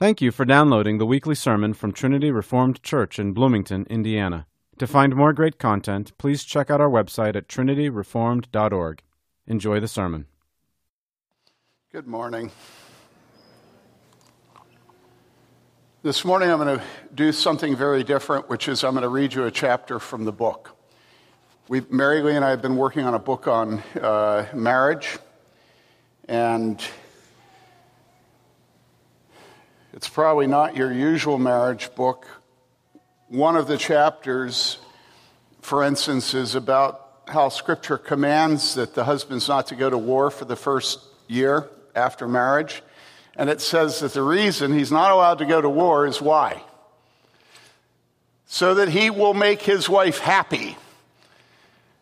Thank you for downloading the weekly sermon from Trinity Reformed Church in Bloomington, Indiana. To find more great content, please check out our website at trinityreformed.org. Enjoy the sermon. Good morning. This morning I'm going to do something very different, which is I'm going to read you a chapter from the book. We, Mary Lee and I have been working on a book on uh, marriage, and it's probably not your usual marriage book. One of the chapters, for instance, is about how Scripture commands that the husband's not to go to war for the first year after marriage. And it says that the reason he's not allowed to go to war is why? So that he will make his wife happy.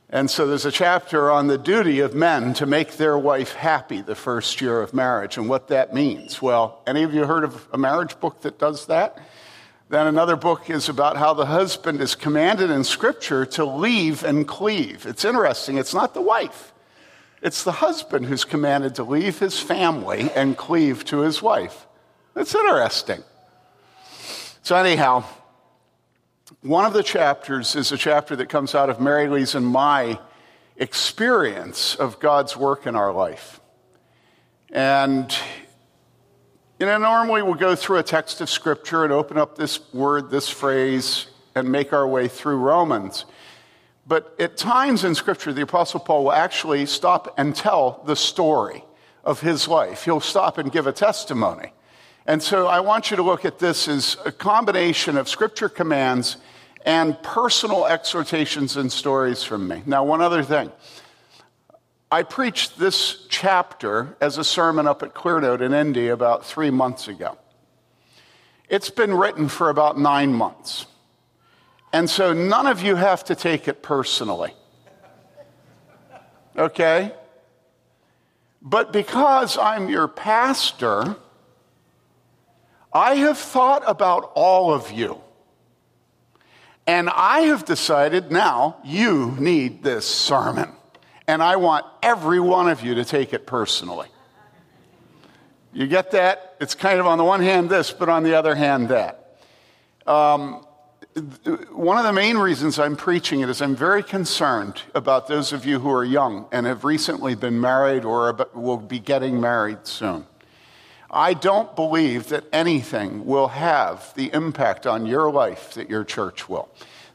And so there's a chapter on the duty of men to make their wife happy the first year of marriage and what that means. Well, any of you heard of a marriage book that does that? Then another book is about how the husband is commanded in Scripture to leave and cleave. It's interesting, it's not the wife, it's the husband who's commanded to leave his family and cleave to his wife. It's interesting. So, anyhow, one of the chapters is a chapter that comes out of Mary Lee's and my experience of God's work in our life. And, you know, normally we'll go through a text of Scripture and open up this word, this phrase, and make our way through Romans. But at times in Scripture, the Apostle Paul will actually stop and tell the story of his life. He'll stop and give a testimony. And so I want you to look at this as a combination of Scripture commands and personal exhortations and stories from me. Now, one other thing. I preached this chapter as a sermon up at Clearnote in Indy about three months ago. It's been written for about nine months. And so none of you have to take it personally. Okay? But because I'm your pastor, I have thought about all of you. And I have decided now you need this sermon. And I want every one of you to take it personally. You get that? It's kind of on the one hand this, but on the other hand that. Um, one of the main reasons I'm preaching it is I'm very concerned about those of you who are young and have recently been married or will be getting married soon. I don't believe that anything will have the impact on your life that your church will.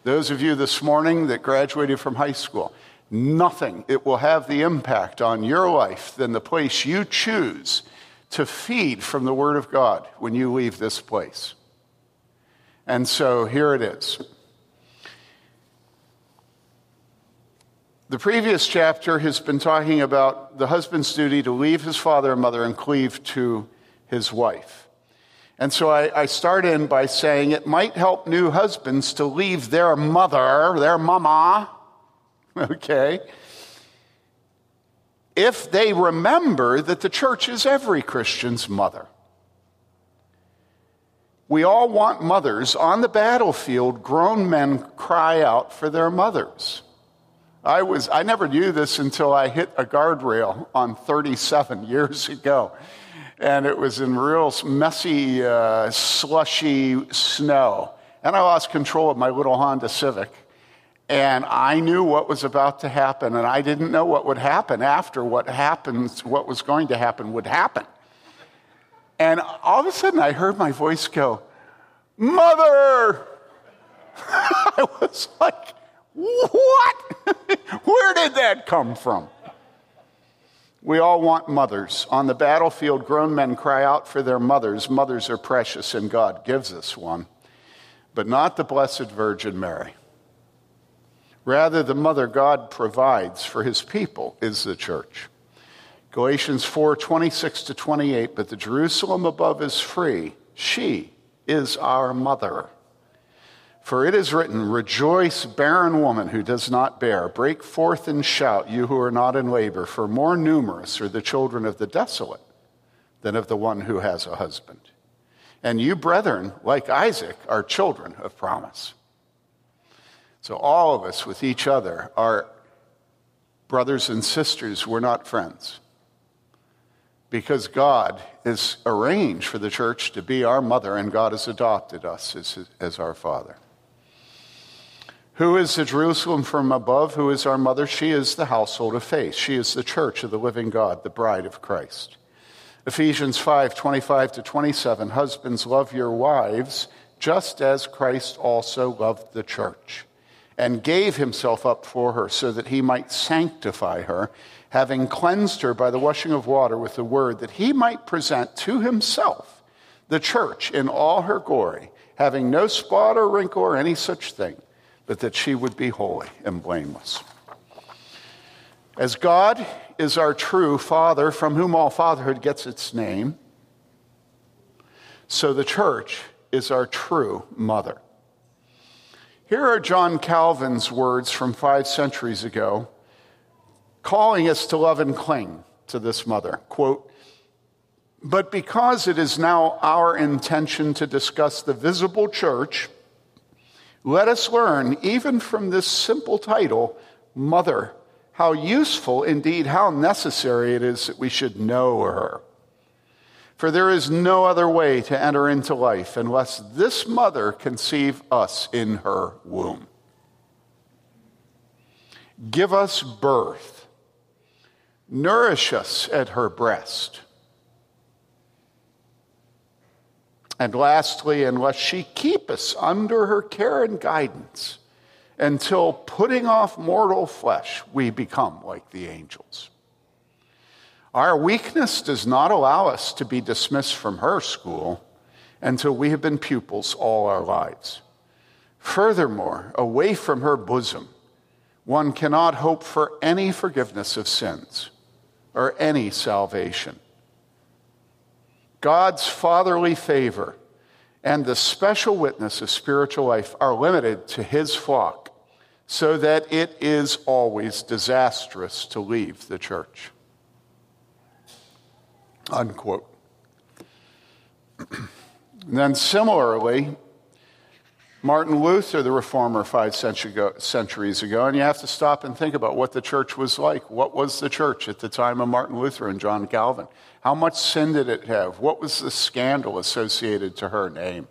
Those of you this morning that graduated from high school, nothing it will have the impact on your life than the place you choose to feed from the Word of God when you leave this place. And so here it is. The previous chapter has been talking about the husband's duty to leave his father and mother and cleave to his wife. And so I, I, start in by saying it might help new husbands to leave their mother, their mama, okay, if they remember that the church is every Christian's mother. We all want mothers. On the battlefield, grown men cry out for their mothers. I, was, I never knew this until I hit a guardrail on 37 years ago and it was in real messy, uh, slushy snow. And I lost control of my little Honda Civic. And I knew what was about to happen, and I didn't know what would happen after what happened, what was going to happen would happen. And all of a sudden, I heard my voice go, Mother! I was like, What? Where did that come from? We all want mothers. On the battlefield, grown men cry out for their mothers. Mothers are precious, and God gives us one, but not the Blessed Virgin Mary. Rather, the mother God provides for his people is the church. Galatians 4 26 to 28, but the Jerusalem above is free. She is our mother. For it is written, Rejoice, barren woman who does not bear. Break forth and shout, you who are not in labor, for more numerous are the children of the desolate than of the one who has a husband. And you, brethren, like Isaac, are children of promise. So all of us with each other are brothers and sisters. We're not friends. because God has arranged for the church to be our mother and God has adopted us as, as our father. Who is the Jerusalem from above? Who is our mother? She is the household of faith. She is the church of the living God, the bride of Christ. Ephesians 5 25 to 27. Husbands, love your wives, just as Christ also loved the church and gave himself up for her so that he might sanctify her, having cleansed her by the washing of water with the word, that he might present to himself the church in all her glory, having no spot or wrinkle or any such thing but that she would be holy and blameless. As God is our true Father, from whom all fatherhood gets its name, so the church is our true mother. Here are John Calvin's words from five centuries ago, calling us to love and cling to this mother. Quote, but because it is now our intention to discuss the visible church, let us learn, even from this simple title, Mother, how useful, indeed, how necessary it is that we should know her. For there is no other way to enter into life unless this mother conceive us in her womb. Give us birth, nourish us at her breast And lastly, unless she keep us under her care and guidance until putting off mortal flesh, we become like the angels. Our weakness does not allow us to be dismissed from her school until we have been pupils all our lives. Furthermore, away from her bosom, one cannot hope for any forgiveness of sins or any salvation. God's fatherly favor and the special witness of spiritual life are limited to his flock so that it is always disastrous to leave the church. Unquote. then, similarly, Martin Luther, the reformer, five centuries ago, and you have to stop and think about what the church was like. What was the church at the time of Martin Luther and John Calvin? How much sin did it have? What was the scandal associated to her name?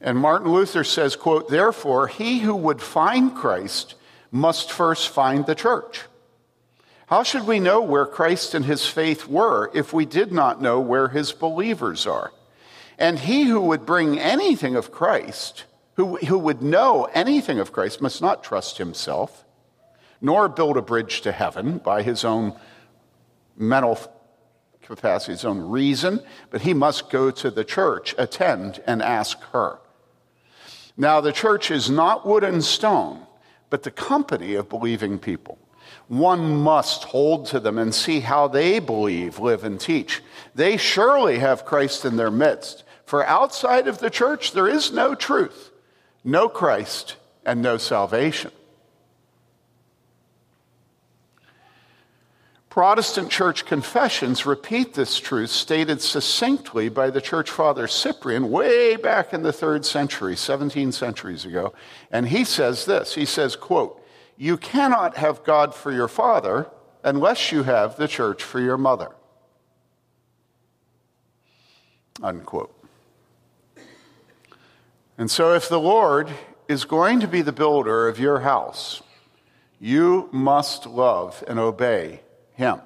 And Martin Luther says, quote, therefore, he who would find Christ must first find the church. How should we know where Christ and his faith were if we did not know where his believers are? And he who would bring anything of Christ, who, who would know anything of Christ, must not trust himself, nor build a bridge to heaven by his own mental capacity, his own reason, but he must go to the church, attend, and ask her. Now, the church is not wood and stone, but the company of believing people. One must hold to them and see how they believe, live, and teach. They surely have Christ in their midst, for outside of the church, there is no truth, no Christ, and no salvation. Protestant church confessions repeat this truth stated succinctly by the church father Cyprian way back in the third century, 17 centuries ago. And he says this he says, quote, You cannot have God for your father unless you have the church for your mother. Unquote. And so, if the Lord is going to be the builder of your house, you must love and obey him.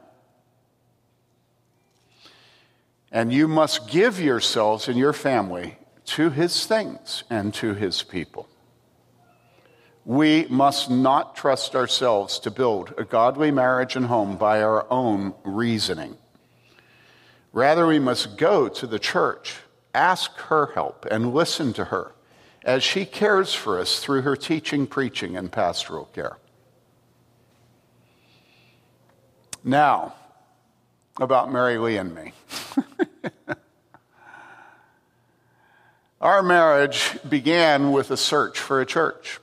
And you must give yourselves and your family to his things and to his people. We must not trust ourselves to build a godly marriage and home by our own reasoning. Rather, we must go to the church, ask her help, and listen to her as she cares for us through her teaching, preaching, and pastoral care. Now, about Mary Lee and me. Our marriage began with a search for a church.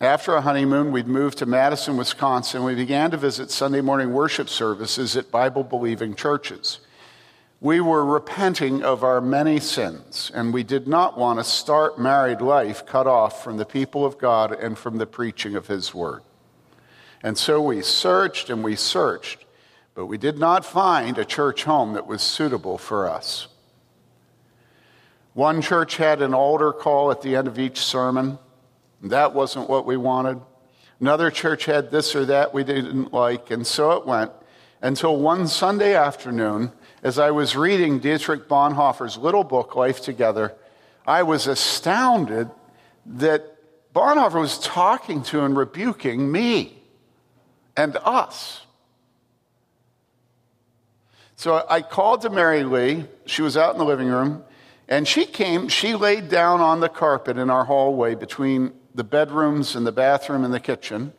After a honeymoon, we'd moved to Madison, Wisconsin. We began to visit Sunday morning worship services at Bible believing churches. We were repenting of our many sins, and we did not want to start married life cut off from the people of God and from the preaching of His Word. And so we searched and we searched, but we did not find a church home that was suitable for us. One church had an altar call at the end of each sermon. That wasn't what we wanted. Another church had this or that we didn't like, and so it went until one Sunday afternoon, as I was reading Dietrich Bonhoeffer's little book, Life Together, I was astounded that Bonhoeffer was talking to and rebuking me and us. So I called to Mary Lee. She was out in the living room. And she came, she laid down on the carpet in our hallway between the bedrooms and the bathroom and the kitchen,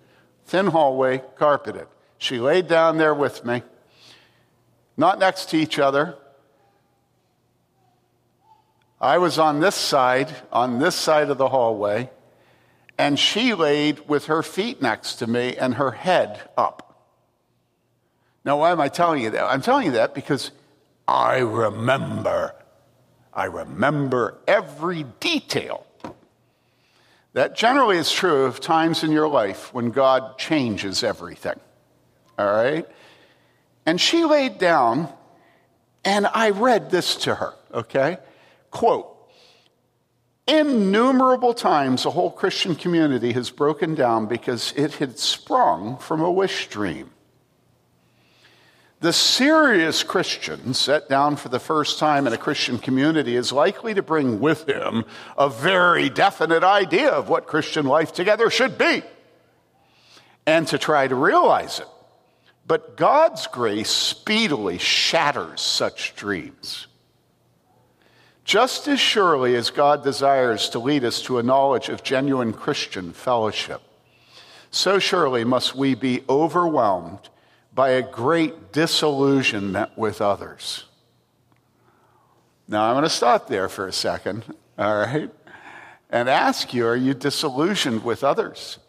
thin hallway, carpeted. She laid down there with me, not next to each other. I was on this side, on this side of the hallway, and she laid with her feet next to me and her head up. Now, why am I telling you that? I'm telling you that because I remember. I remember every detail. That generally is true of times in your life when God changes everything. All right? And she laid down, and I read this to her, okay? Quote Innumerable times a whole Christian community has broken down because it had sprung from a wish dream. The serious Christian set down for the first time in a Christian community is likely to bring with him a very definite idea of what Christian life together should be and to try to realize it. But God's grace speedily shatters such dreams. Just as surely as God desires to lead us to a knowledge of genuine Christian fellowship, so surely must we be overwhelmed by a great disillusionment with others. Now, I'm going to stop there for a second, all right, and ask you are you disillusioned with others?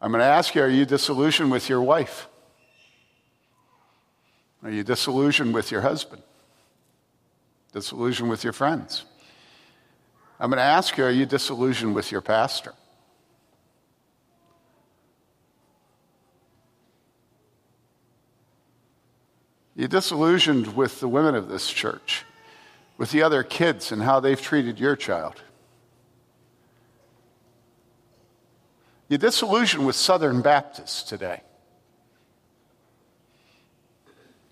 I'm going to ask you are you disillusioned with your wife? Are you disillusioned with your husband? Disillusioned with your friends? I'm going to ask you are you disillusioned with your pastor? You're disillusioned with the women of this church, with the other kids and how they've treated your child. You're disillusioned with Southern Baptists today,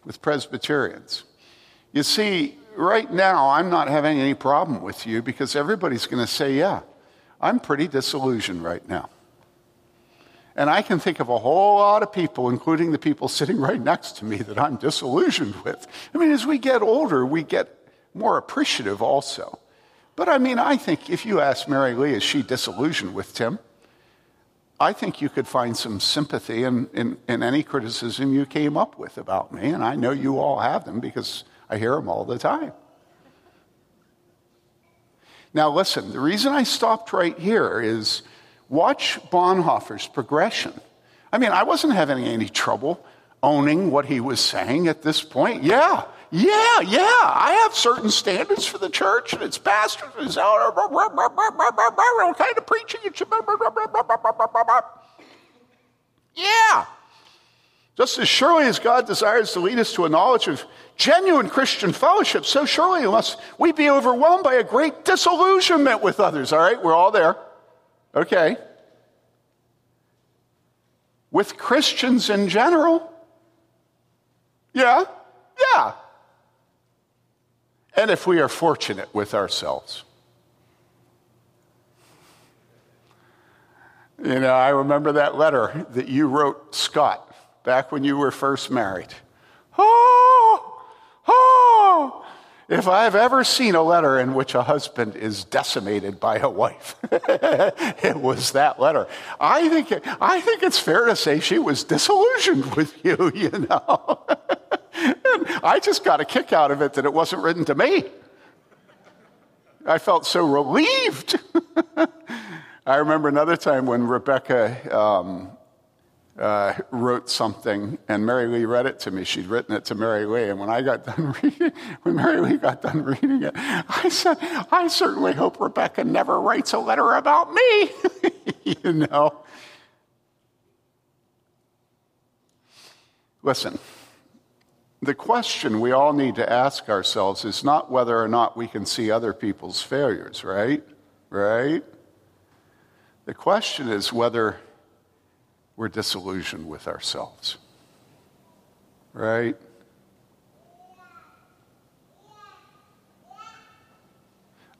with Presbyterians. You see, right now, I'm not having any problem with you because everybody's going to say, yeah, I'm pretty disillusioned right now. And I can think of a whole lot of people, including the people sitting right next to me, that I'm disillusioned with. I mean, as we get older, we get more appreciative also. But I mean, I think if you ask Mary Lee, is she disillusioned with Tim? I think you could find some sympathy in, in, in any criticism you came up with about me, and I know you all have them because I hear them all the time. Now, listen, the reason I stopped right here is watch Bonhoeffer's progression. I mean, I wasn't having any trouble owning what he was saying at this point. Yeah, yeah, yeah, I have certain standards for the church and its pastors and its what kind of preaching Yeah. Just as surely as God desires to lead us to a knowledge of genuine Christian fellowship, so surely must we be overwhelmed by a great disillusionment with others. All right, we're all there. Okay. With Christians in general. Yeah, yeah. And if we are fortunate with ourselves. You know, I remember that letter that you wrote Scott back when you were first married. Oh, oh, if I've ever seen a letter in which a husband is decimated by a wife, it was that letter. I think, I think it's fair to say she was disillusioned with you, you know. and I just got a kick out of it that it wasn't written to me. I felt so relieved. I remember another time when Rebecca um, uh, wrote something, and Mary Lee read it to me. She'd written it to Mary Lee, and when I got done reading, when Mary Lee got done reading it, I said, "I certainly hope Rebecca never writes a letter about me." you know? Listen, the question we all need to ask ourselves is not whether or not we can see other people's failures, right? Right? The question is whether we're disillusioned with ourselves, right?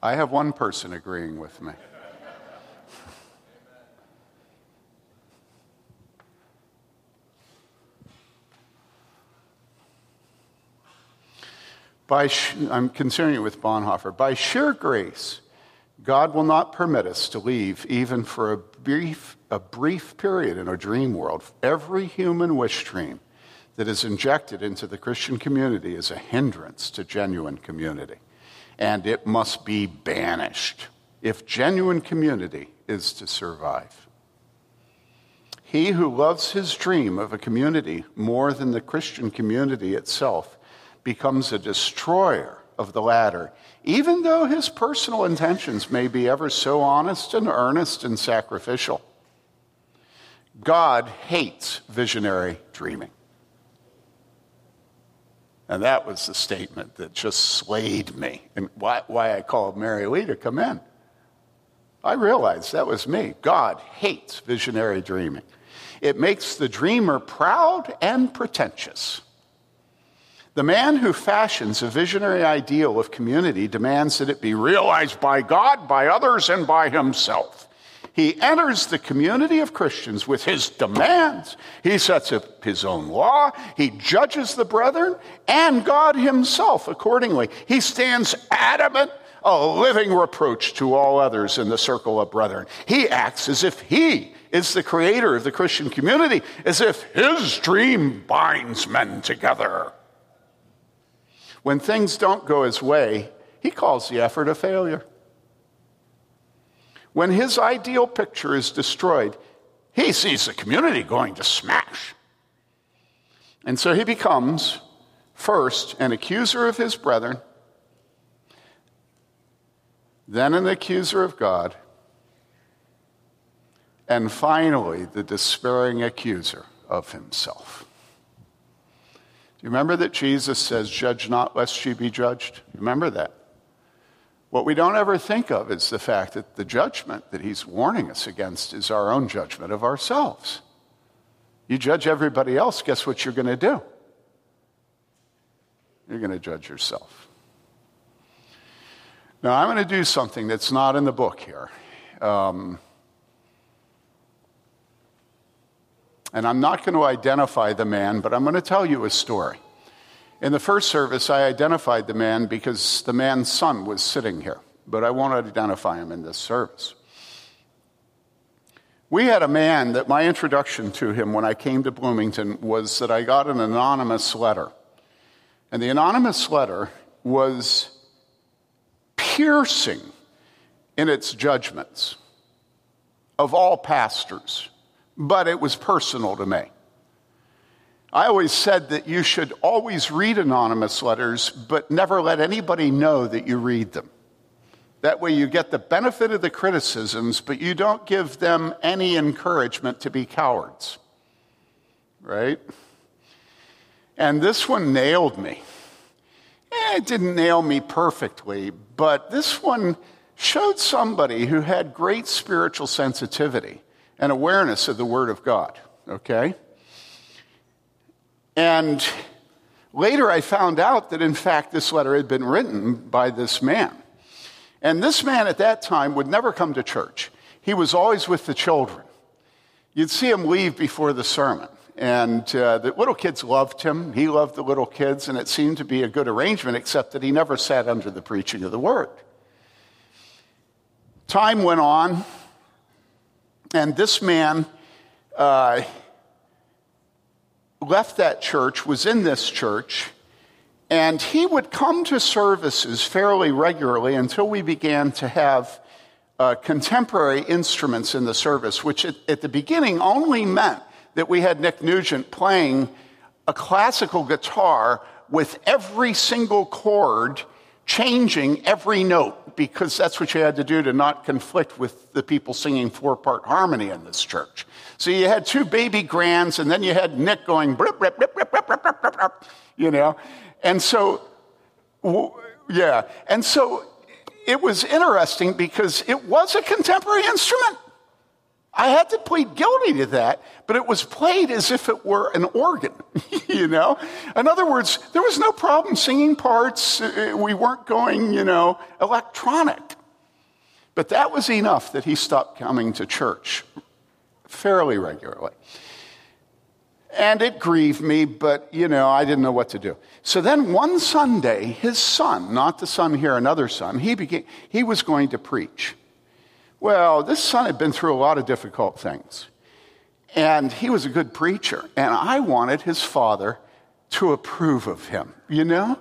I have one person agreeing with me. By, I'm continuing with Bonhoeffer. By sheer grace, God will not permit us to leave, even for a brief, a brief period in a dream world. Every human wish dream that is injected into the Christian community is a hindrance to genuine community, and it must be banished if genuine community is to survive. He who loves his dream of a community more than the Christian community itself becomes a destroyer of the latter, even though his personal intentions may be ever so honest and earnest and sacrificial. God hates visionary dreaming. And that was the statement that just slayed me and why, why I called Mary Lee to come in. I realized that was me. God hates visionary dreaming. It makes the dreamer proud and pretentious. The man who fashions a visionary ideal of community demands that it be realized by God, by others, and by himself. He enters the community of Christians with his demands. He sets up his own law. He judges the brethren and God himself accordingly. He stands adamant, a living reproach to all others in the circle of brethren. He acts as if he is the creator of the Christian community, as if his dream binds men together. When things don't go his way, he calls the effort a failure. When his ideal picture is destroyed, he sees the community going to smash. And so he becomes, first, an accuser of his brethren, then an accuser of God, and finally, the despairing accuser of himself Do you remember that Jesus says, Judge not, lest ye be judged? Remember that. What we don't ever think of is the fact that the judgment that he's warning us against is our own judgment of ourselves. You judge everybody else, guess what you're going to do? You're going to judge yourself. Now, I'm going to do something that's not in the book here. Um, And I'm not going to identify the man, but I'm going to tell you a story. In the first service, I identified the man because the man's son was sitting here, but I won't identify him in this service. We had a man that my introduction to him when I came to Bloomington was that I got an anonymous letter. And the anonymous letter was piercing in its judgments of all pastors but it was personal to me. I always said that you should always read anonymous letters, but never let anybody know that you read them. That way, you get the benefit of the criticisms, but you don't give them any encouragement to be cowards. Right? And this one nailed me. Eh, it didn't nail me perfectly, but this one showed somebody who had great spiritual sensitivity and awareness of the Word of God, okay? And later I found out that, in fact, this letter had been written by this man. And this man at that time would never come to church, he was always with the children. You'd see him leave before the sermon. And uh, the little kids loved him. He loved the little kids, and it seemed to be a good arrangement, except that he never sat under the preaching of the word. Time went on. And this man uh, left that church, was in this church, and he would come to services fairly regularly until we began to have uh, contemporary instruments in the service, which at, at the beginning only meant that we had Nick Nugent playing a classical guitar with every single chord changing every note because that's what you had to do to not conflict with the people singing four part harmony in this church. So you had two baby grands, and then you had Nick going, blip, blip, blip, blip, blip, blip, blip, blip, you know? And so, yeah. And so it was interesting because it was a contemporary instrument. I had to plead guilty to that, but it was played as if it were an organ, you know? In other words, there was no problem singing parts. Uh, we weren't going, you know, electronic. But that was enough that he stopped coming to church fairly regularly. And it grieved me, but, you know, I didn't know what to do. So then one Sunday, his son, not the son here, another son, he, began, he was going to preach. Well, this son had been through a lot of difficult things. And he was a good preacher. And I wanted his father to approve of him. You know?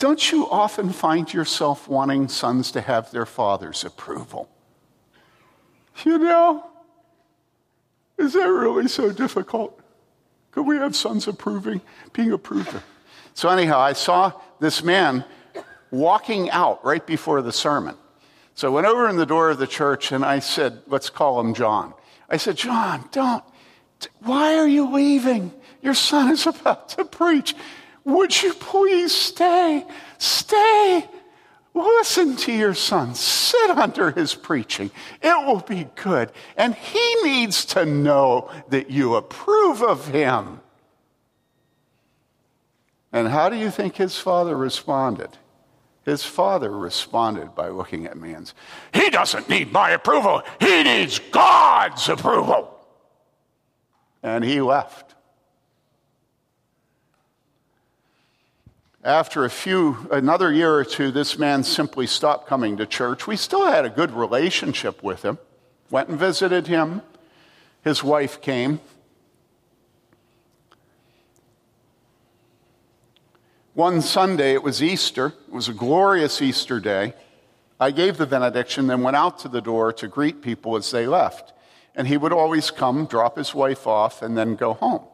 Don't you often find yourself wanting sons to have their father's approval? You know? Is that really so difficult? Could we have sons approving, being approved? So, anyhow, I saw this man walking out right before the sermon. So I went over in the door of the church and I said, let's call him John. I said, John, don't, why are you leaving? Your son is about to preach. Would you please stay? Stay. Listen to your son. Sit under his preaching. It will be good. And he needs to know that you approve of him. And how do you think his father responded? His father responded by looking at me and He doesn't need my approval, he needs God's approval. And he left. After a few, another year or two, this man simply stopped coming to church. We still had a good relationship with him. Went and visited him. His wife came. One Sunday, it was Easter. It was a glorious Easter day. I gave the benediction, then went out to the door to greet people as they left. And he would always come, drop his wife off, and then go home.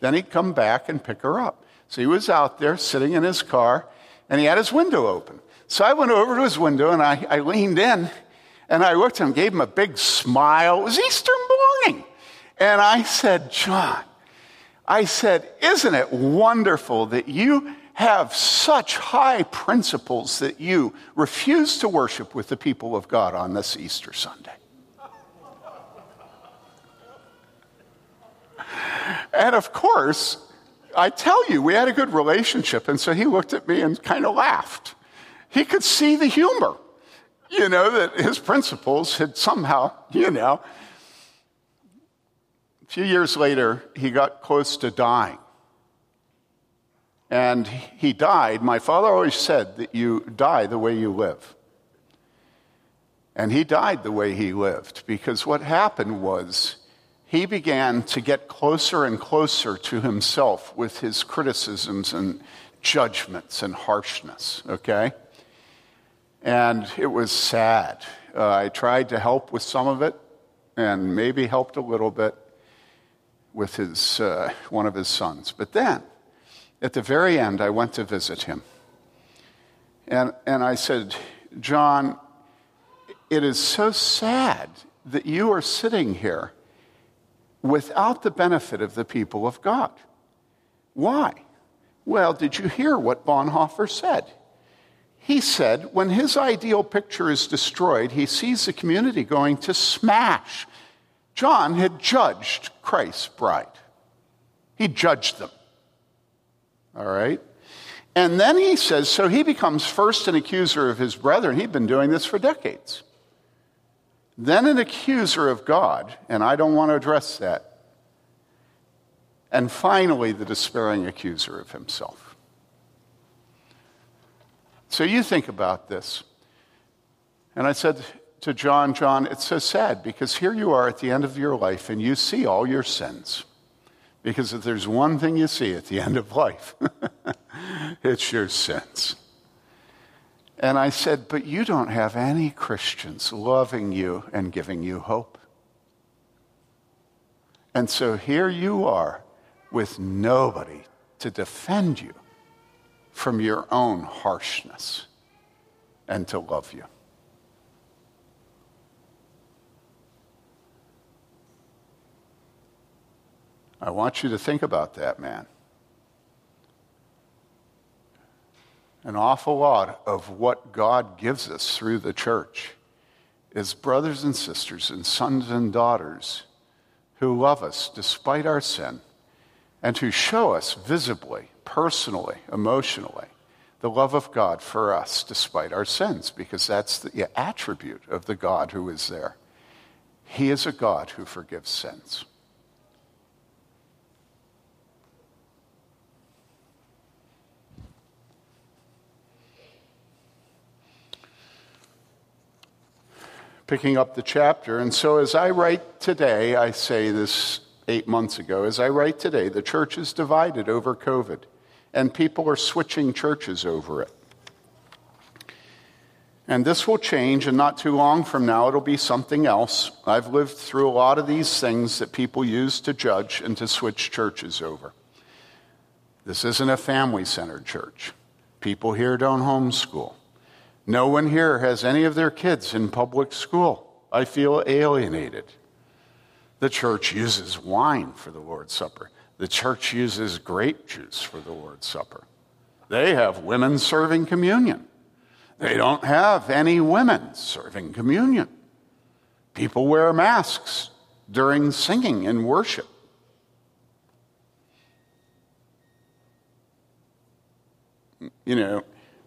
Then he'd come back and pick her up. So he was out there sitting in his car, and he had his window open. So I went over to his window and I, I leaned in and I looked at him, gave him a big smile. It was Easter morning. And I said, John, I said, isn't it wonderful that you have such high principles that you refuse to worship with the people of God on this Easter Sunday. And of course, I tell you, we had a good relationship. And so he looked at me and kind of laughed. He could see the humor, you know, that his principles had somehow, you know. A few years later, he got close to dying. And he died. My father always said that you die the way you live. And he died the way he lived because what happened was he began to get closer and closer to himself with his criticisms and judgments and harshness, okay? And it was sad. Uh, I tried to help with some of it and maybe helped a little bit with his, uh, one of his sons. But then, at the very end, I went to visit him. And, and I said, John, it is so sad that you are sitting here without the benefit of the people of God. Why? Well, did you hear what Bonhoeffer said? He said, when his ideal picture is destroyed, he sees the community going to smash. John had judged Christ's bride, he judged them. All right? And then he says, so he becomes first an accuser of his brethren. He'd been doing this for decades. Then an accuser of God, and I don't want to address that. And finally, the despairing accuser of himself. So you think about this. And I said to John, John, it's so sad because here you are at the end of your life and you see all your sins. Because if there's one thing you see at the end of life, it's your sins. And I said, But you don't have any Christians loving you and giving you hope. And so here you are with nobody to defend you from your own harshness. and to love you. I want you to think about that, man. An awful lot of what God gives us through the church is brothers and sisters and sons and daughters who love us despite our sin and who show us visibly, personally, emotionally, the love of God for us despite our sins, because that's the attribute of the God who is there. He is a God who forgives sins. Picking up the chapter. And so, as I write today, I say this eight months ago, as I write today, the church is divided over COVID, and people are switching churches over it. And this will change, and not too long from now, it'll be something else. I've lived through a lot of these things that people use to judge and to switch churches over. This isn't a family centered church. People here don't homeschool. No one here has any of their kids in public school. I feel alienated. The church uses wine for the Lord's Supper. The church uses grape juice for the Lord's Supper. They have women serving communion. They don't have any women serving communion. People wear masks during singing and worship. You know,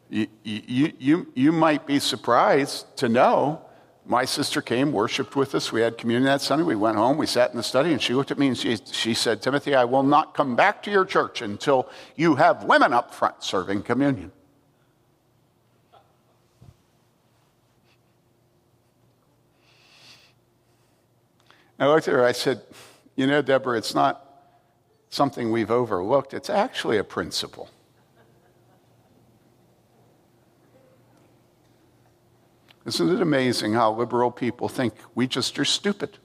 you, you, you, might be surprised to know my sister came, worshiped with us. We had communion that Sunday. We went home. We sat in the study, and she looked at me and she, she said, Timothy, I will not come back to your church until you have women up front serving communion. I looked at her. I said, You know, Deborah, it's not something we've overlooked, it's actually a principle. Isn't it amazing how liberal people think we just are stupid?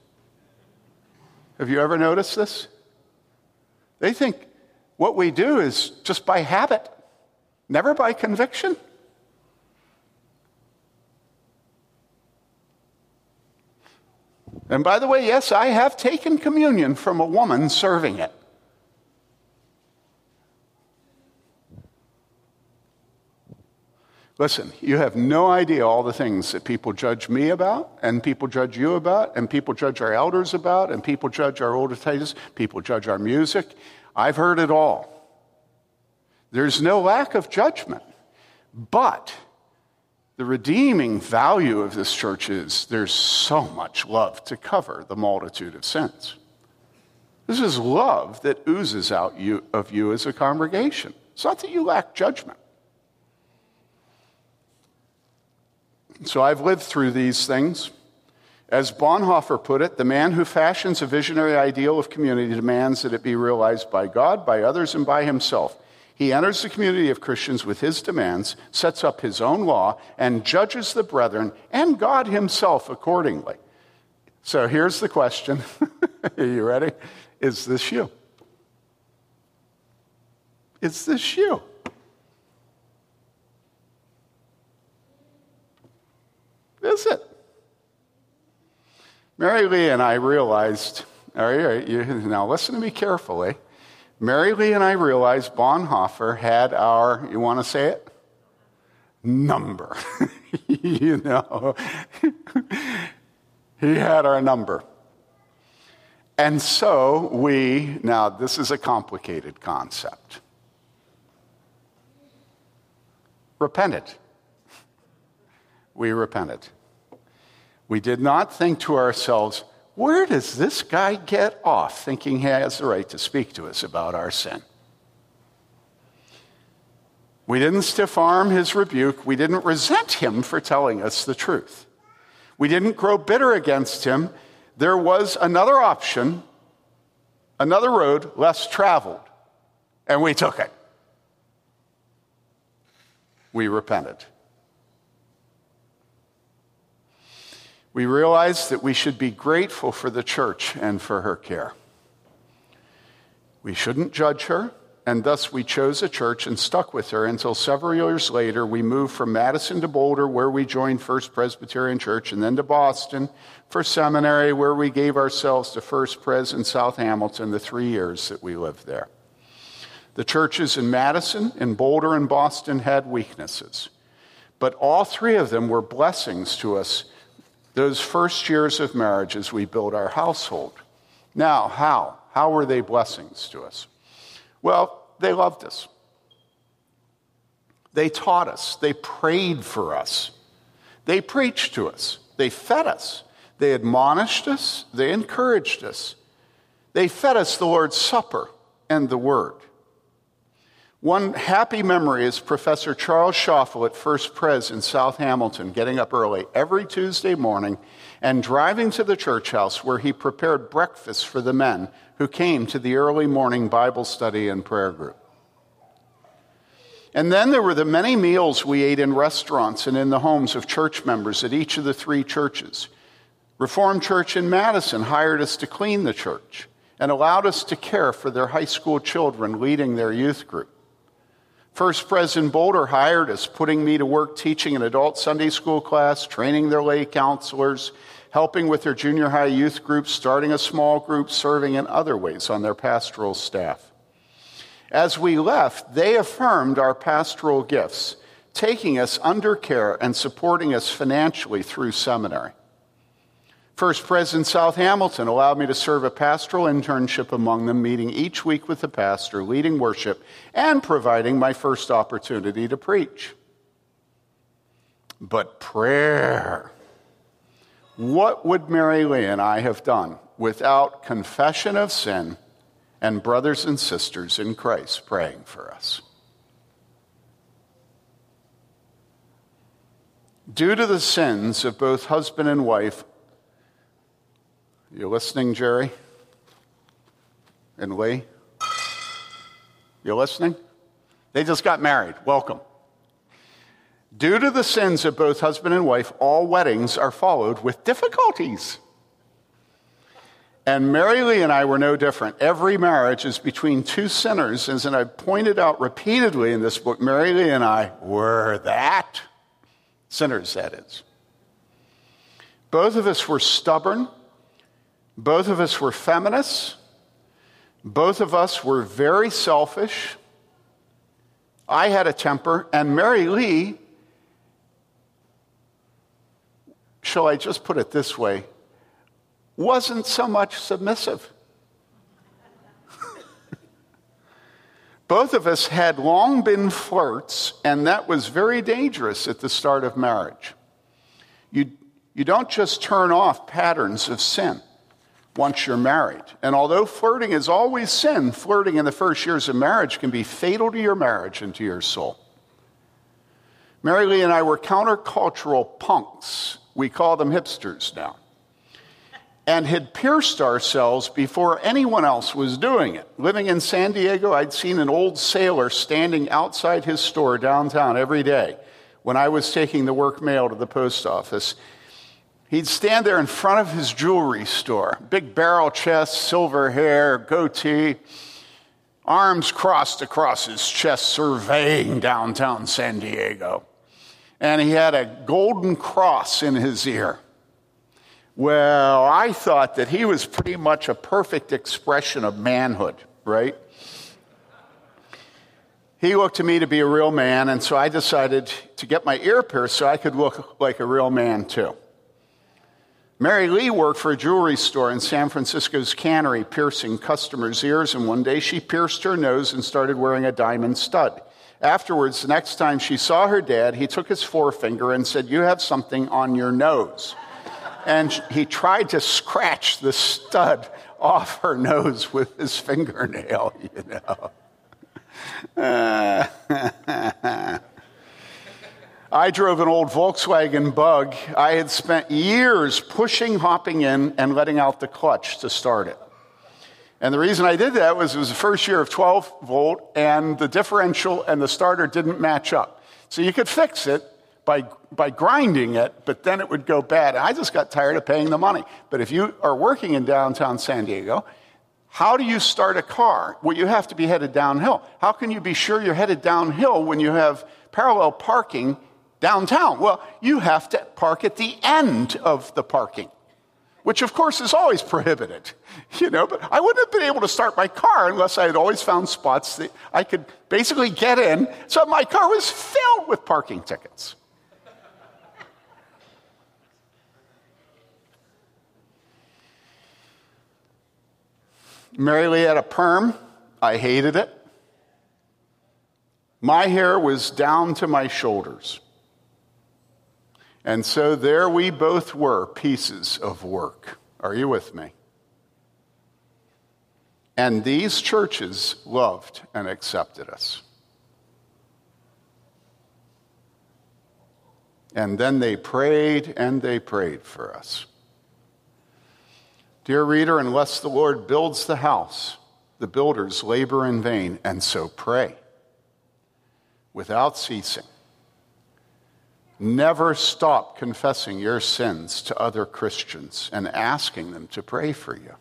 Have you ever noticed this? They think what we do is just by habit, never by conviction. And by the way, yes, I have taken communion from a woman serving it. Listen, you have no idea all the things that people judge me about, and people judge you about, and people judge our elders about, and people judge our older titles, people judge our music. I've heard it all. There's no lack of judgment. But the redeeming value of this church is there's so much love to cover the multitude of sins. This is love that oozes out you, of you as a congregation. It's not that you lack judgment. So I've lived through these things. As Bonhoeffer put it, the man who fashions a visionary ideal of community demands that it be realized by God, by others, and by himself. He enters the community of Christians with his demands, sets up his own law, and judges the brethren and God himself accordingly. So here's the question Are you ready? Is this you? Is this you? Is it? Mary Lee and I realized, all right, you, now listen to me carefully. Mary Lee and I realized Bonhoeffer had our, you want to say it? Number. you know, he had our number. And so we, now this is a complicated concept. Repented we repented. We did not think to ourselves, where does this guy get off thinking he has the right to speak to us about our sin? We didn't stiff arm his rebuke. We didn't resent him for telling us the truth. We didn't grow bitter against him. There was another option, another road less traveled, and we took it. We repented. We realized that we should be grateful for the church and for her care. We shouldn't judge her. and thus we chose a church and stuck with her until several years later we moved from Madison to Boulder, where we joined First Presbyterian Church, and then to Boston for seminary, where we gave ourselves to First Pres in South Hamilton the three years that we lived there. The churches in Madison, in Boulder, and Boston had weaknesses, but all three of them were blessings to us those first years of marriage as we built our household. Now, how? How were they blessings to us? Well, they loved us. They taught us. They prayed for us. They preached to us. They fed us. They admonished us. They encouraged us. They fed us the Lord's Supper and the Word. One happy memory is Professor Charles Schaffel at First Pres in South Hamilton getting up early every Tuesday morning and driving to the church house where he prepared breakfast for the men who came to the early morning Bible study and prayer group. And then there were the many meals we ate in restaurants and in the homes of church members at each of the three churches. Reformed Church in Madison hired us to clean the church and allowed us to care for their high school children leading their youth group. First Pres in Boulder hired us, putting me to work teaching an adult Sunday school class, training their lay counselors, helping with their junior high youth groups, starting a small group, serving in other ways on their pastoral staff. As we left, they affirmed our pastoral gifts, taking us under care and supporting us financially through seminary. First Pres in South Hamilton allowed me to serve a pastoral internship among them, meeting each week with the pastor, leading worship, and providing my first opportunity to preach. But prayer. What would Mary Lee and I have done without confession of sin and brothers and sisters in Christ praying for us? Due to the sins of both husband and wife, you listening, Jerry? And Lee? You listening? They just got married. Welcome. Due to the sins of both husband and wife, all weddings are followed with difficulties. And Mary Lee and I were no different. Every marriage is between two sinners. As I pointed out repeatedly in this book, Mary Lee and I were that. Sinners, that is. Both of us were stubborn both of us were feminists. Both of us were very selfish. I had a temper, and Mary Lee, shall I just put it this way, wasn't so much submissive. Both of us had long been flirts, and that was very dangerous at the start of marriage. You, you don't just turn off patterns of sin once you're married. And although flirting is always sin, flirting in the first years of marriage can be fatal to your marriage and to your soul. Mary Lee and I were countercultural punks. We call them hipsters now. And had pierced ourselves before anyone else was doing it. Living in San Diego, I'd seen an old sailor standing outside his store downtown every day when I was taking the work mail to the post office. He'd stand there in front of his jewelry store, big barrel chest, silver hair, goatee, arms crossed across his chest, surveying downtown San Diego. And he had a golden cross in his ear. Well, I thought that he was pretty much a perfect expression of manhood, right? He looked to me to be a real man, and so I decided to get my ear pierced so I could look like a real man too. Mary Lee worked for a jewelry store in San Francisco's cannery, piercing customers' ears, and one day she pierced her nose and started wearing a diamond stud. Afterwards, the next time she saw her dad, he took his forefinger and said, You have something on your nose. And he tried to scratch the stud off her nose with his fingernail, you know. I drove an old Volkswagen bug. I had spent years pushing, hopping in, and letting out the clutch to start it. And the reason I did that was it was the first year of 12 volt, and the differential and the starter didn't match up. So you could fix it by, by grinding it, but then it would go bad. And I just got tired of paying the money. But if you are working in downtown San Diego, How do you start a car? Well, you have to be headed downhill. How can you be sure you're headed downhill when you have parallel parking downtown? Well, you have to park at the end of the parking, which of course is always prohibited. You know, but I wouldn't have been able to start my car unless I had always found spots that I could basically get in. So my car was filled with parking tickets. Mary Lee had a perm. I hated it. My hair was down to my shoulders. And so there we both were, pieces of work. Are you with me? And these churches loved and accepted us. And then they prayed and they prayed for us. Dear reader, unless the Lord builds the house, the builders labor in vain, and so pray without ceasing. Never stop confessing your sins to other Christians and asking them to pray for you.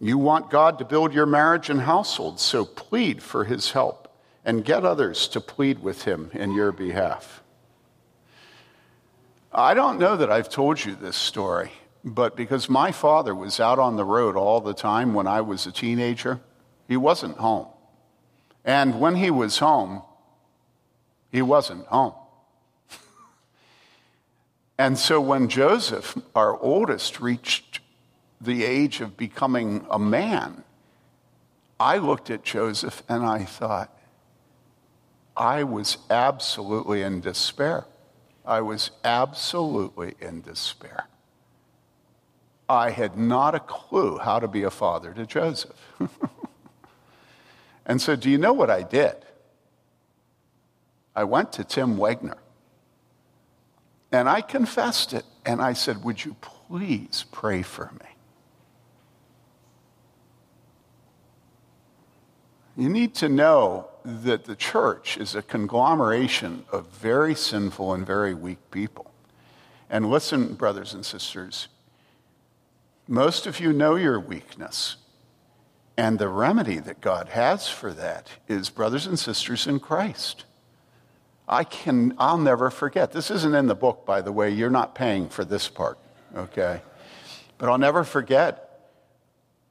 You want God to build your marriage and household, so plead for his help and get others to plead with him in your behalf. I don't know that I've told you this story, but because my father was out on the road all the time when I was a teenager, he wasn't home. And when he was home, he wasn't home. and so when Joseph, our oldest, reached the age of becoming a man, I looked at Joseph and I thought, I was absolutely in despair. I was absolutely in despair. I had not a clue how to be a father to Joseph. and so, do you know what I did? I went to Tim Wegner and I confessed it. And I said, Would you please pray for me? You need to know that the church is a conglomeration of very sinful and very weak people. And listen, brothers and sisters, most of you know your weakness. And the remedy that God has for that is brothers and sisters in Christ. I can, I'll never forget. This isn't in the book, by the way. You're not paying for this part, okay? But I'll never forget.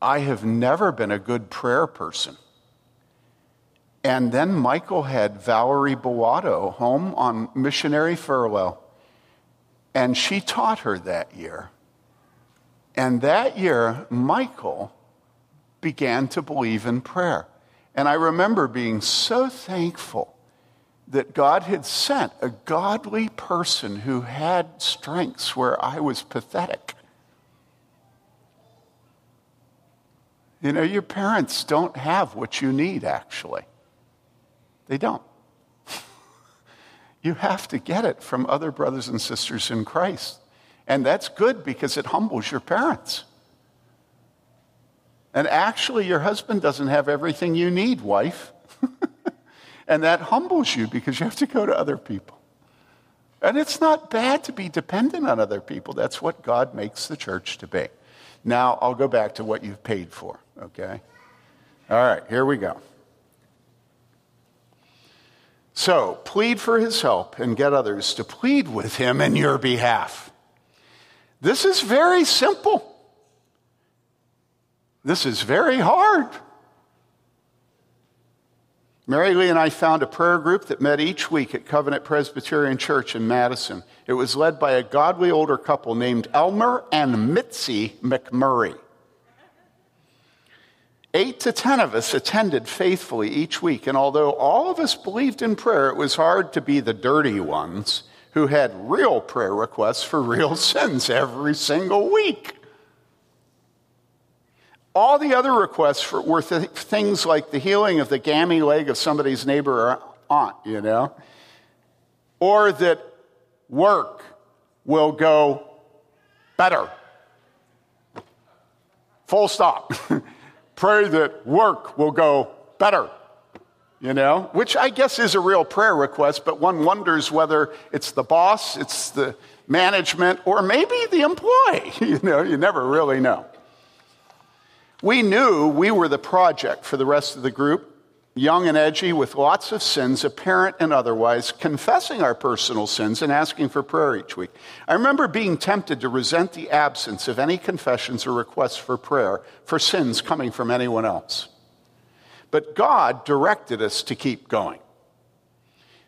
I have never been a good prayer person. And then Michael had Valerie Beato home on missionary furlough. And she taught her that year. And that year, Michael began to believe in prayer. And I remember being so thankful that God had sent a godly person who had strengths where I was pathetic. You know, your parents don't have what you need, actually. They don't. you have to get it from other brothers and sisters in Christ. And that's good because it humbles your parents. And actually, your husband doesn't have everything you need, wife. and that humbles you because you have to go to other people. And it's not bad to be dependent on other people. That's what God makes the church to be. Now, I'll go back to what you've paid for, okay? All right, here we go. So, plead for his help and get others to plead with him in your behalf. This is very simple. This is very hard. Mary Lee and I found a prayer group that met each week at Covenant Presbyterian Church in Madison. It was led by a godly older couple named Elmer and Mitzi McMurray. Eight to ten of us attended faithfully each week, and although all of us believed in prayer, it was hard to be the dirty ones who had real prayer requests for real sins every single week. All the other requests for, were th- things like the healing of the gammy leg of somebody's neighbor or aunt, you know, or that work will go better. Full stop. pray that work will go better, you know, which I guess is a real prayer request, but one wonders whether it's the boss, it's the management, or maybe the employee. You know, you never really know. We knew we were the project for the rest of the group, young and edgy with lots of sins, apparent and otherwise, confessing our personal sins and asking for prayer each week. I remember being tempted to resent the absence of any confessions or requests for prayer for sins coming from anyone else. But God directed us to keep going,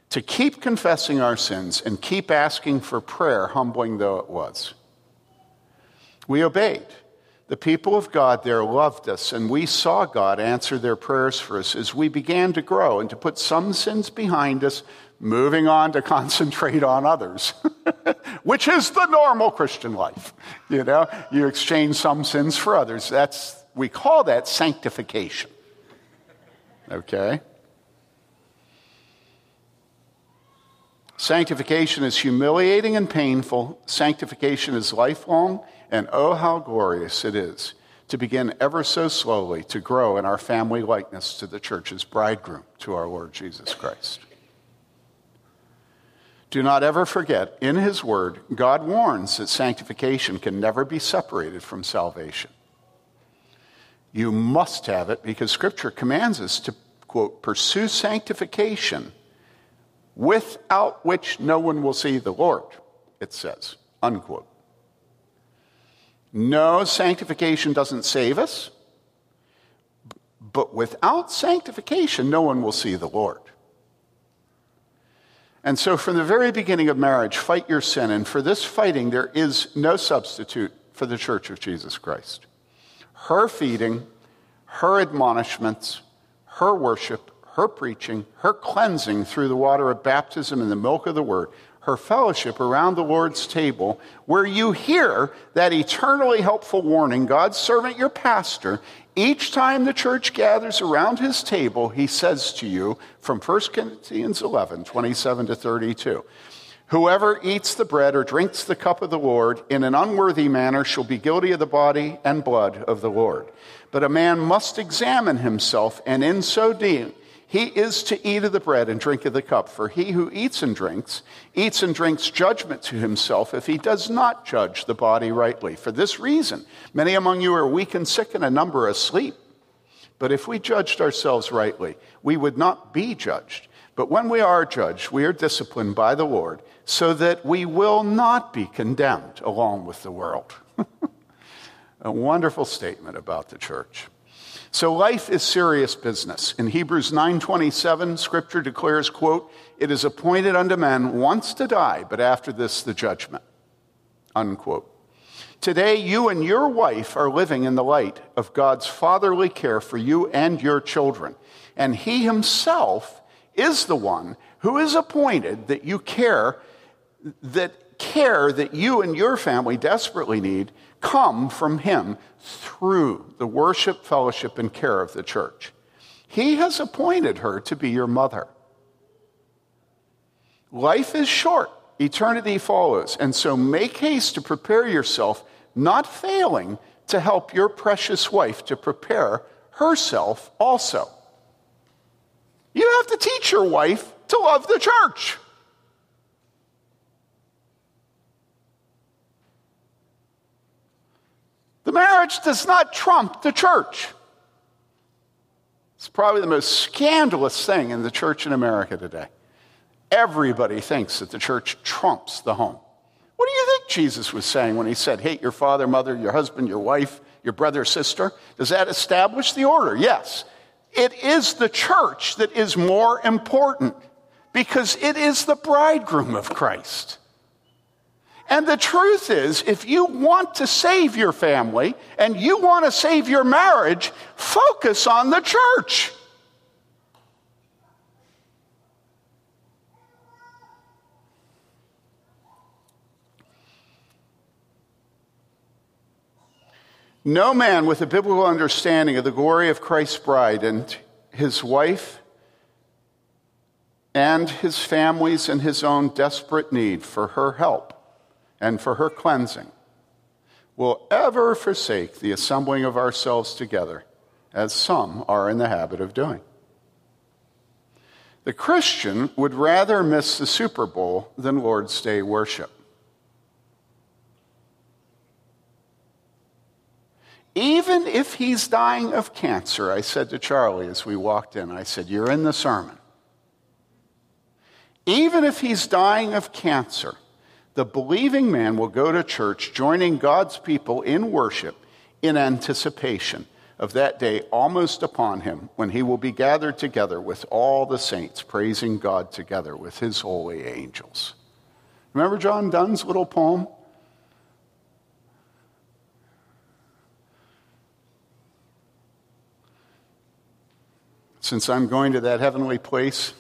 to keep confessing our sins and keep asking for prayer, humbling though it was. We obeyed. The people of God there loved us, and we saw God answer their prayers for us as we began to grow and to put some sins behind us, moving on to concentrate on others, which is the normal Christian life. You know, you exchange some sins for others. That's, we call that sanctification. Okay? Sanctification is humiliating and painful. Sanctification is lifelong and oh, how glorious it is to begin ever so slowly to grow in our family likeness to the church's bridegroom, to our Lord Jesus Christ. Do not ever forget, in His Word, God warns that sanctification can never be separated from salvation. You must have it because Scripture commands us to, quote, pursue sanctification without which no one will see the Lord, it says, unquote. No, sanctification doesn't save us. But without sanctification, no one will see the Lord. And so, from the very beginning of marriage, fight your sin. And for this fighting, there is no substitute for the church of Jesus Christ. Her feeding, her admonishments, her worship, her preaching, her cleansing through the water of baptism and the milk of the word her fellowship around the Lord's table, where you hear that eternally helpful warning God's servant, your pastor, each time the church gathers around his table, he says to you from 1 Corinthians 11, 27 to 32. Whoever eats the bread or drinks the cup of the Lord in an unworthy manner shall be guilty of the body and blood of the Lord. But a man must examine himself, and in so doing, he is to eat of the bread and drink of the cup, for he who eats and drinks, eats and drinks judgment to himself if he does not judge the body rightly. For this reason, many among you are weak and sick, and a number asleep. But if we judged ourselves rightly, we would not be judged. But when we are judged, we are disciplined by the Lord, so that we will not be condemned along with the world. a wonderful statement about the church. So life is serious business. In Hebrews 9:27, scripture declares, quote, "It is appointed unto men once to die, but after this the judgment." Unquote. Today you and your wife are living in the light of God's fatherly care for you and your children, and he himself is the one who is appointed that you care that care that you and your family desperately need come from him through the worship, fellowship, and care of the church. He has appointed her to be your mother. Life is short, eternity follows, and so make haste to prepare yourself, not failing to help your precious wife to prepare herself also. You have to teach your wife to love the church. The marriage does not trump the church. It's probably the most scandalous thing in the church in America today. Everybody thinks that the church trumps the home. What do you think Jesus was saying when he said, hate your father, mother, your husband, your wife, your brother, sister? Does that establish the order? Yes. It is the church that is more important because it is the bridegroom of Christ. And the truth is, if you want to save your family and you want to save your marriage, focus on the church. No man with a biblical understanding of the glory of Christ's bride and his wife and his family's and his own desperate need for her help and for her cleansing, will ever forsake the assembling of ourselves together, as some are in the habit of doing. The Christian would rather miss the Super Bowl than Lord's Day worship. Even if he's dying of cancer, I said to Charlie as we walked in, I said, You're in the sermon. Even if he's dying of cancer, the believing man will go to church, joining God's people in worship in anticipation of that day almost upon him when he will be gathered together with all the saints, praising God together with his holy angels. Remember John Donne's little poem? Since I'm going to that heavenly place,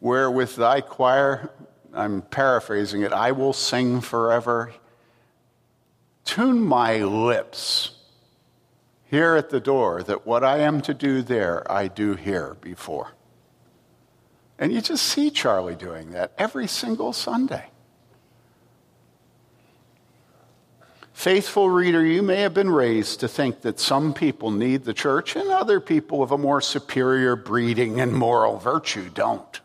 where with thy choir, I'm paraphrasing it, I will sing forever. Tune my lips here at the door that what I am to do there, I do here before. And you just see Charlie doing that every single Sunday. Faithful reader, you may have been raised to think that some people need the church and other people of a more superior breeding and moral virtue don't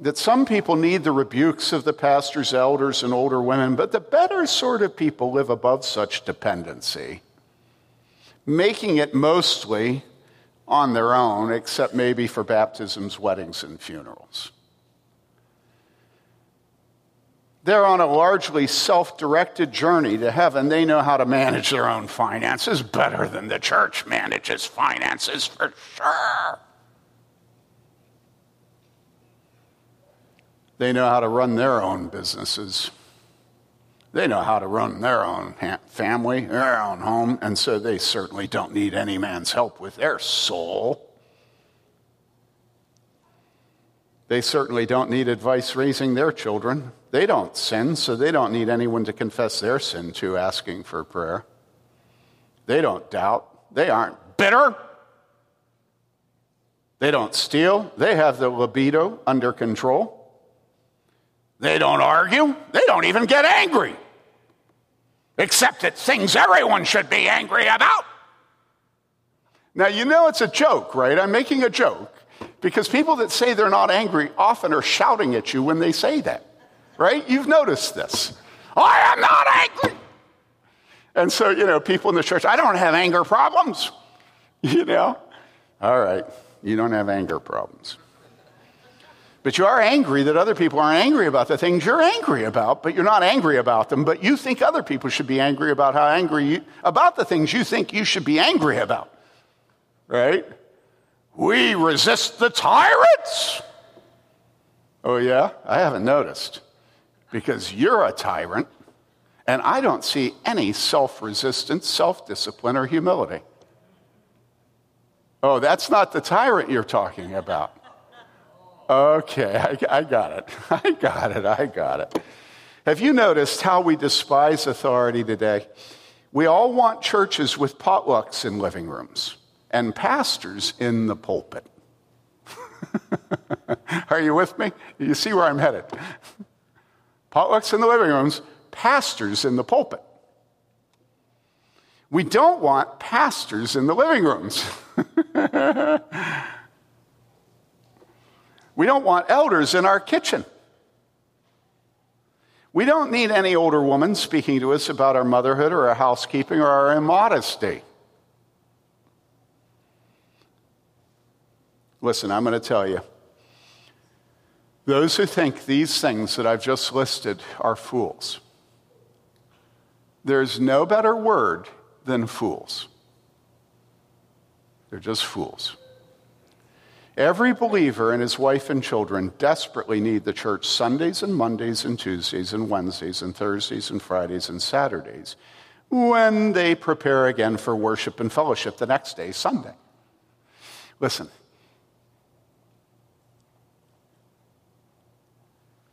that some people need the rebukes of the pastors, elders, and older women, but the better sort of people live above such dependency, making it mostly on their own, except maybe for baptisms, weddings, and funerals. They're on a largely self directed journey to heaven. They know how to manage their own finances better than the church manages finances for sure. They know how to run their own businesses. They know how to run their own family, their own home, and so they certainly don't need any man's help with their soul. They certainly don't need advice raising their children. They don't sin, so they don't need anyone to confess their sin to asking for prayer. They don't doubt. They aren't bitter. They don't steal. They have the libido under control. They don't argue. They don't even get angry. Except at things everyone should be angry about. Now, you know it's a joke, right? I'm making a joke because people that say they're not angry often are shouting at you when they say that, right? You've noticed this. I am not angry. And so, you know, people in the church, I don't have anger problems. You know? All right, you don't have anger problems. But you are angry that other people aren't angry about the things you're angry about, but you're not angry about them, but you think other people should be angry about how angry you, about the things you think you should be angry about. Right? We resist the tyrants. Oh, yeah? I haven't noticed. Because you're a tyrant, and I don't see any self resistance, self discipline, or humility. Oh, that's not the tyrant you're talking about. Okay, I, I got it. I got it. I got it. Have you noticed how we despise authority today? We all want churches with potlucks in living rooms and pastors in the pulpit. Are you with me? You see where I'm headed. Potlucks in the living rooms, pastors in the pulpit. We don't want pastors in the living rooms. We don't want elders in our kitchen. We don't need any older woman speaking to us about our motherhood or our housekeeping or our immodesty. Listen, I'm going to tell you. Those who think these things that I've just listed are fools. There's no better word than fools. They're just fools. Every believer and his wife and children desperately need the church Sundays and Mondays and Tuesdays and Wednesdays and Thursdays and Fridays and Saturdays when they prepare again for worship and fellowship the next day, Sunday. Listen,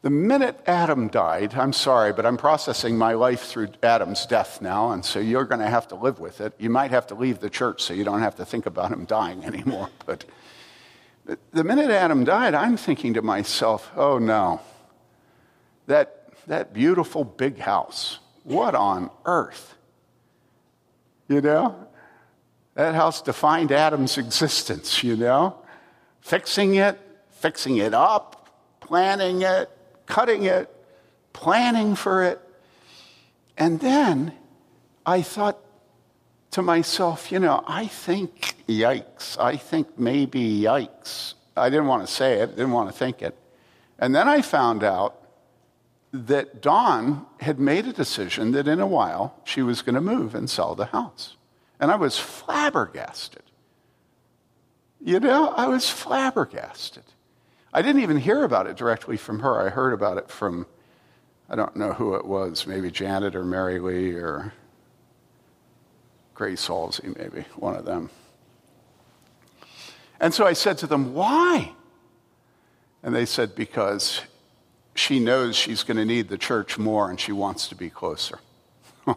The minute Adam died, I'm sorry, but I'm processing my life through Adam's death now, and so you're going to have to live with it. You might have to leave the church so you don't have to think about him dying anymore. But the minute Adam died, I'm thinking to myself, oh no, that, that beautiful big house, what on earth? You know? That house defined Adam's existence, you know? Fixing it, fixing it up, planning it, cutting it, planning for it. And then I thought to myself, you know, I think yikes. I think maybe yikes. I didn't want to say it, didn't want to think it. And then I found out that Dawn had made a decision that in a while she was going to move and sell the house. And I was flabbergasted. You know, I was flabbergasted. I didn't even hear about it directly from her. I heard about it from, I don't know who it was, maybe Janet or Mary Lee or Grace Halsey, maybe, one of them. And so I said to them, Why? And they said, Because she knows she's going to need the church more and she wants to be closer.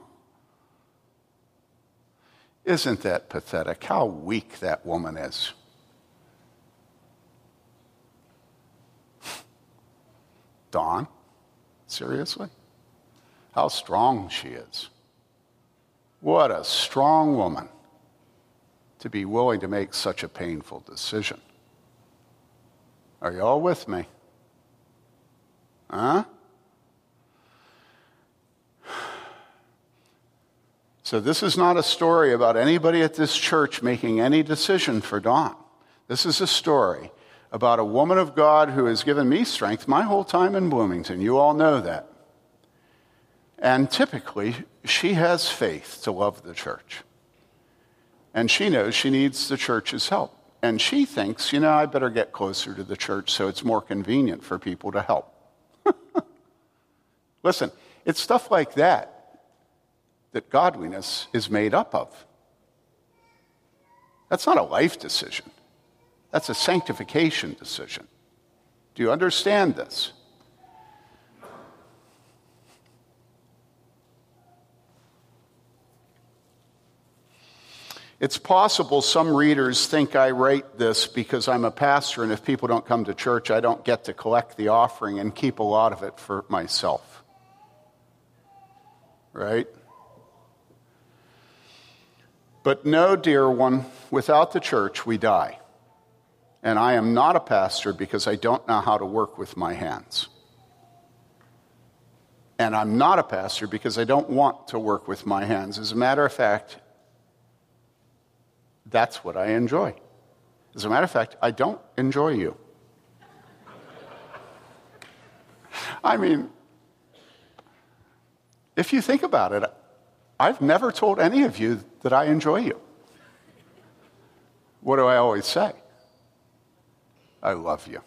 Isn't that pathetic? How weak that woman is. Dawn? Seriously? How strong she is. What a strong woman to be willing to make such a painful decision. Are you all with me? Huh? So, this is not a story about anybody at this church making any decision for Dawn. This is a story about a woman of God who has given me strength my whole time in Bloomington. You all know that. And typically, she has faith to love the church. And she knows she needs the church's help. And she thinks, you know, I better get closer to the church so it's more convenient for people to help. Listen, it's stuff like that that godliness is made up of. That's not a life decision, that's a sanctification decision. Do you understand this? It's possible some readers think I write this because I'm a pastor, and if people don't come to church, I don't get to collect the offering and keep a lot of it for myself. Right? But no, dear one, without the church, we die. And I am not a pastor because I don't know how to work with my hands. And I'm not a pastor because I don't want to work with my hands. As a matter of fact, that's what I enjoy. As a matter of fact, I don't enjoy you. I mean, if you think about it, I've never told any of you that I enjoy you. What do I always say? I love you.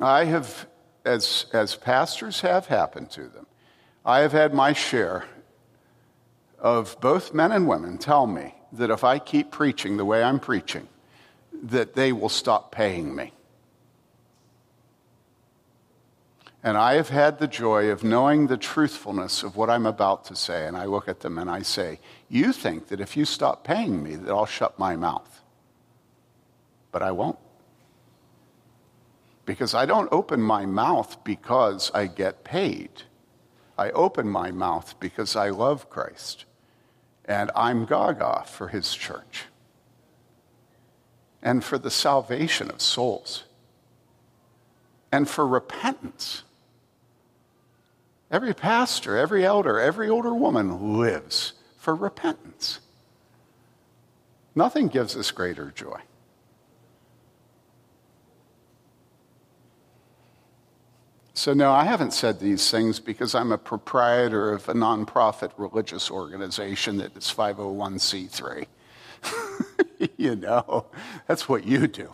I have, as, as pastors have happened to them, I have had my share of both men and women tell me that if I keep preaching the way I'm preaching, that they will stop paying me. And I have had the joy of knowing the truthfulness of what I'm about to say. And I look at them and I say, You think that if you stop paying me, that I'll shut my mouth. But I won't. Because I don't open my mouth because I get paid. I open my mouth because I love Christ and I'm gaga for his church and for the salvation of souls and for repentance. Every pastor, every elder, every older woman lives for repentance. Nothing gives us greater joy. So, no, I haven't said these things because I'm a proprietor of a nonprofit religious organization that is 501c3. you know, that's what you do.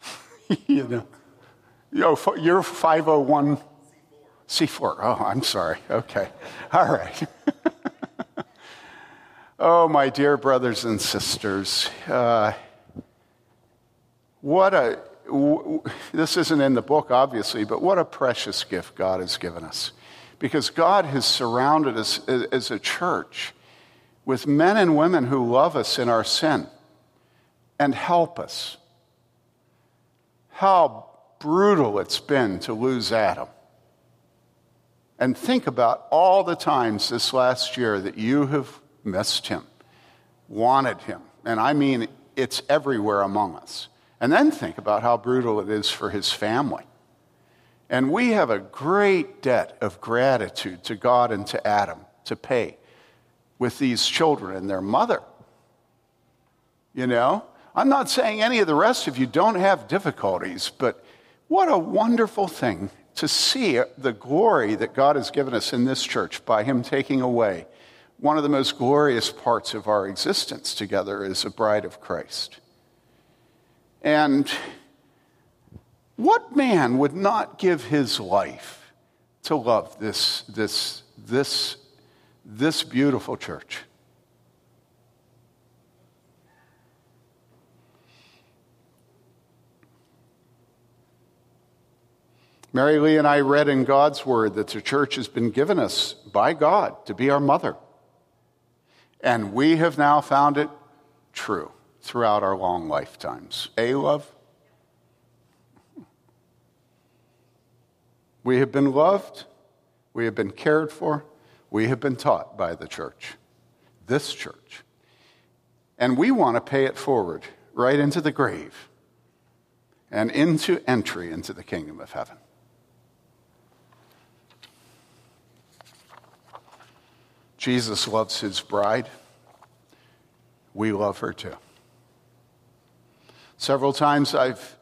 you know, Yo, you're 501 C4. Oh, I'm sorry. Okay. All right. oh, my dear brothers and sisters, uh, what a this isn't in the book, obviously, but what a precious gift God has given us. Because God has surrounded us as a church with men and women who love us in our sin and help us. How brutal it's been to lose Adam. And think about all the times this last year that you have missed him, wanted him. And I mean, it's everywhere among us. And then think about how brutal it is for his family And we have a great debt of gratitude to God and to Adam to pay with these children and their mother. You know, I'm not saying any of the rest of you don't have difficulties, but what a wonderful thing to see the glory that God has given us in this church by Him taking away one of the most glorious parts of our existence together as a bride of Christ. And what man would not give his life to love this, this, this, this beautiful church? Mary Lee and I read in God's Word that the church has been given us by God to be our mother. And we have now found it true throughout our long lifetimes. A love? We have been loved, we have been cared for, we have been taught by the church, this church. And we want to pay it forward right into the grave and into entry into the kingdom of heaven. Jesus loves his bride. We love her too. Several times I've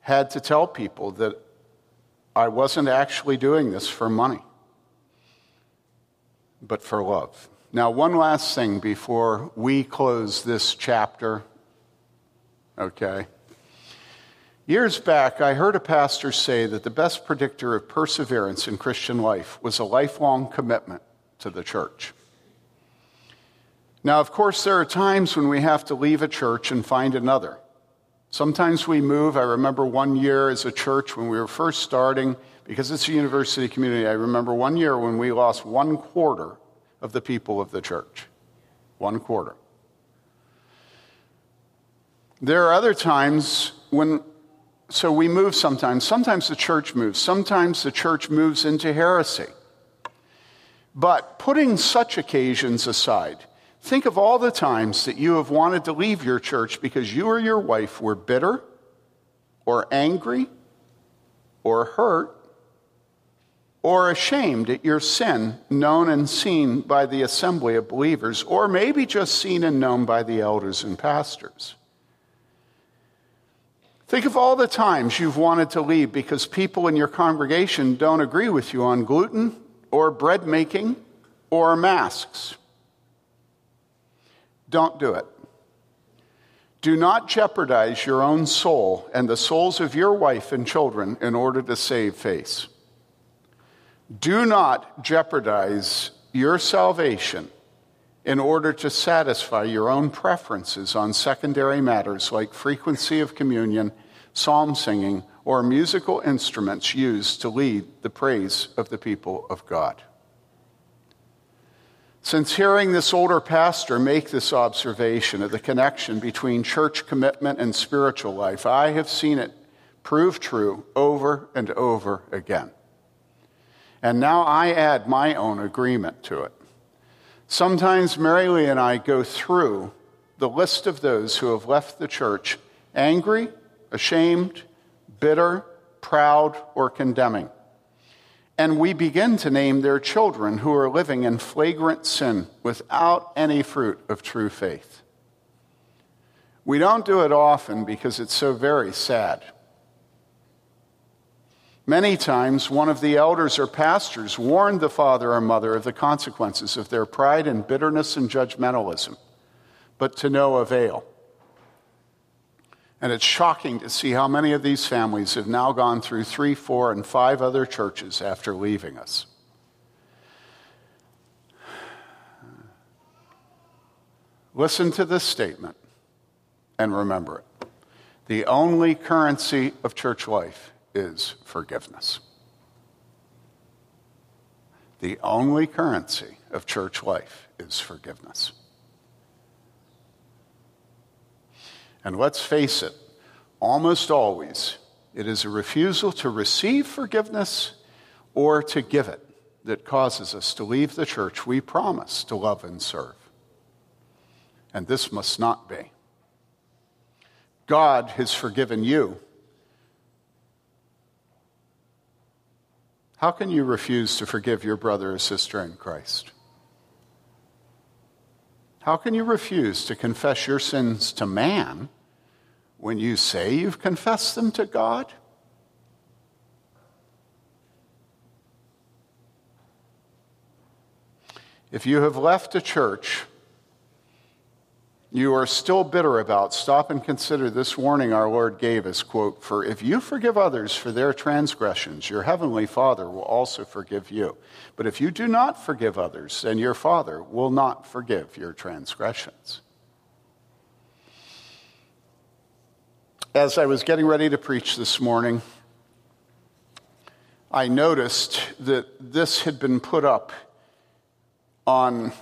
had to tell people that I wasn't actually doing this for money, but for love. Now, one last thing before we close this chapter, okay? Years back, I heard a pastor say that the best predictor of perseverance in Christian life was a lifelong commitment to the church. Now, of course, there are times when we have to leave a church and find another. Sometimes we move. I remember one year as a church when we were first starting, because it's a university community, I remember one year when we lost one quarter of the people of the church. One quarter. There are other times when, so we move sometimes. Sometimes the church moves. Sometimes the church moves into heresy. But putting such occasions aside, think of all the times that you have wanted to leave your church because you or your wife were bitter or angry or hurt or ashamed at your sin known and seen by the assembly of believers, or maybe just seen and known by the elders and pastors. Think of all the times you've wanted to leave because people in your congregation don't agree with you on gluten or bread making or masks. Don't do it. Do not jeopardize your own soul and the souls of your wife and children in order to save face. Do not jeopardize your salvation in order to satisfy your own preferences on secondary matters like frequency of communion, psalm singing, or musical instruments used to lead the praise of the people of God. Since hearing this older pastor make this observation of the connection between church commitment and spiritual life, I have seen it prove true over and over again. And now I add my own agreement to it. Sometimes Mary Lee and I go through the list of those who have left the church angry, ashamed, bitter, proud, or condemning. And we begin to name their children who are living in flagrant sin without any fruit of true faith. We don't do it often because it's so very sad. Many times, one of the elders or pastors warned the father or mother of the consequences of their pride and bitterness and judgmentalism, but to no avail. And it's shocking to see how many of these families have now gone through three, four, and five other churches after leaving us. Listen to this statement and remember it. The only currency of church life is forgiveness. The only currency of church life is forgiveness. And let's face it, almost always it is a refusal to receive forgiveness or to give it that causes us to leave the church we promise to love and serve. And this must not be. God has forgiven you. How can you refuse to forgive your brother or sister in Christ? How can you refuse to confess your sins to man when you say you've confessed them to God? If you have left a church you are still bitter about, stop and consider this warning our Lord gave us quote, For if you forgive others for their transgressions, your heavenly Father will also forgive you. But if you do not forgive others, then your Father will not forgive your transgressions. As I was getting ready to preach this morning, I noticed that this had been put up on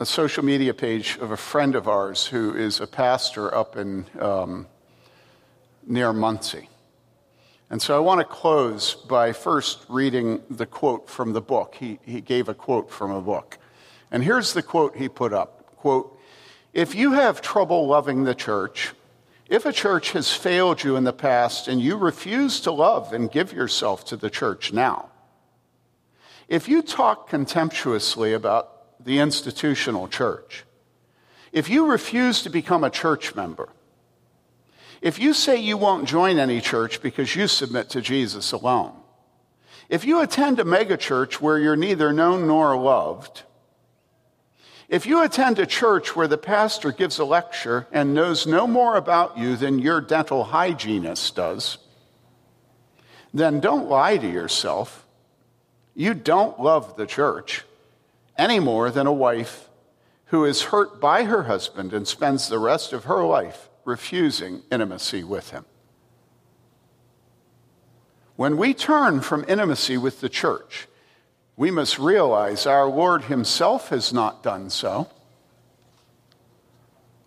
a social media page of a friend of ours who is a pastor up in um, near Muncie. And so I want to close by first reading the quote from the book. He, he gave a quote from a book. And here's the quote he put up quote, If you have trouble loving the church, if a church has failed you in the past and you refuse to love and give yourself to the church now, if you talk contemptuously about the institutional church, if you refuse to become a church member, if you say you won't join any church because you submit to Jesus alone, if you attend a megachurch where you're neither known nor loved, if you attend a church where the pastor gives a lecture and knows no more about you than your dental hygienist does, then don't lie to yourself. You don't love the church any more than a wife who is hurt by her husband and spends the rest of her life refusing intimacy with him. When we turn from intimacy with the church, we must realize our Lord Himself has not done so.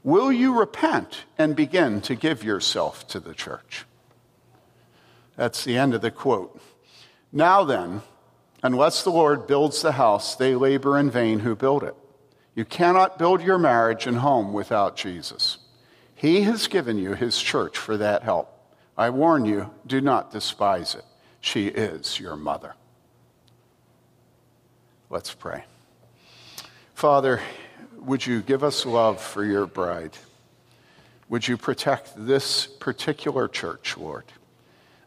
Will you repent and begin to give yourself to the church? That's the end of the quote. Now then, Unless the Lord builds the house, they labor in vain who build it. You cannot build your marriage and home without Jesus. He has given you his church for that help. I warn you, do not despise it. She is your mother. Let's pray. Father, would you give us love for your bride? Would you protect this particular church, Lord?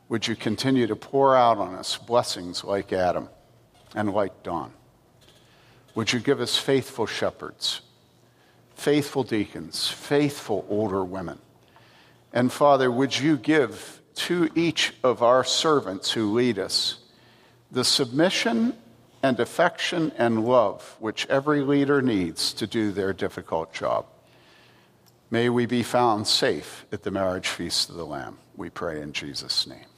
Would you continue to pour out on us blessings like Adam? And like Dawn. Would you give us faithful shepherds, faithful deacons, faithful older women? And Father, would you give to each of our servants who lead us the submission and affection and love which every leader needs to do their difficult job? May we be found safe at the marriage feast of the Lamb. We pray in Jesus' name.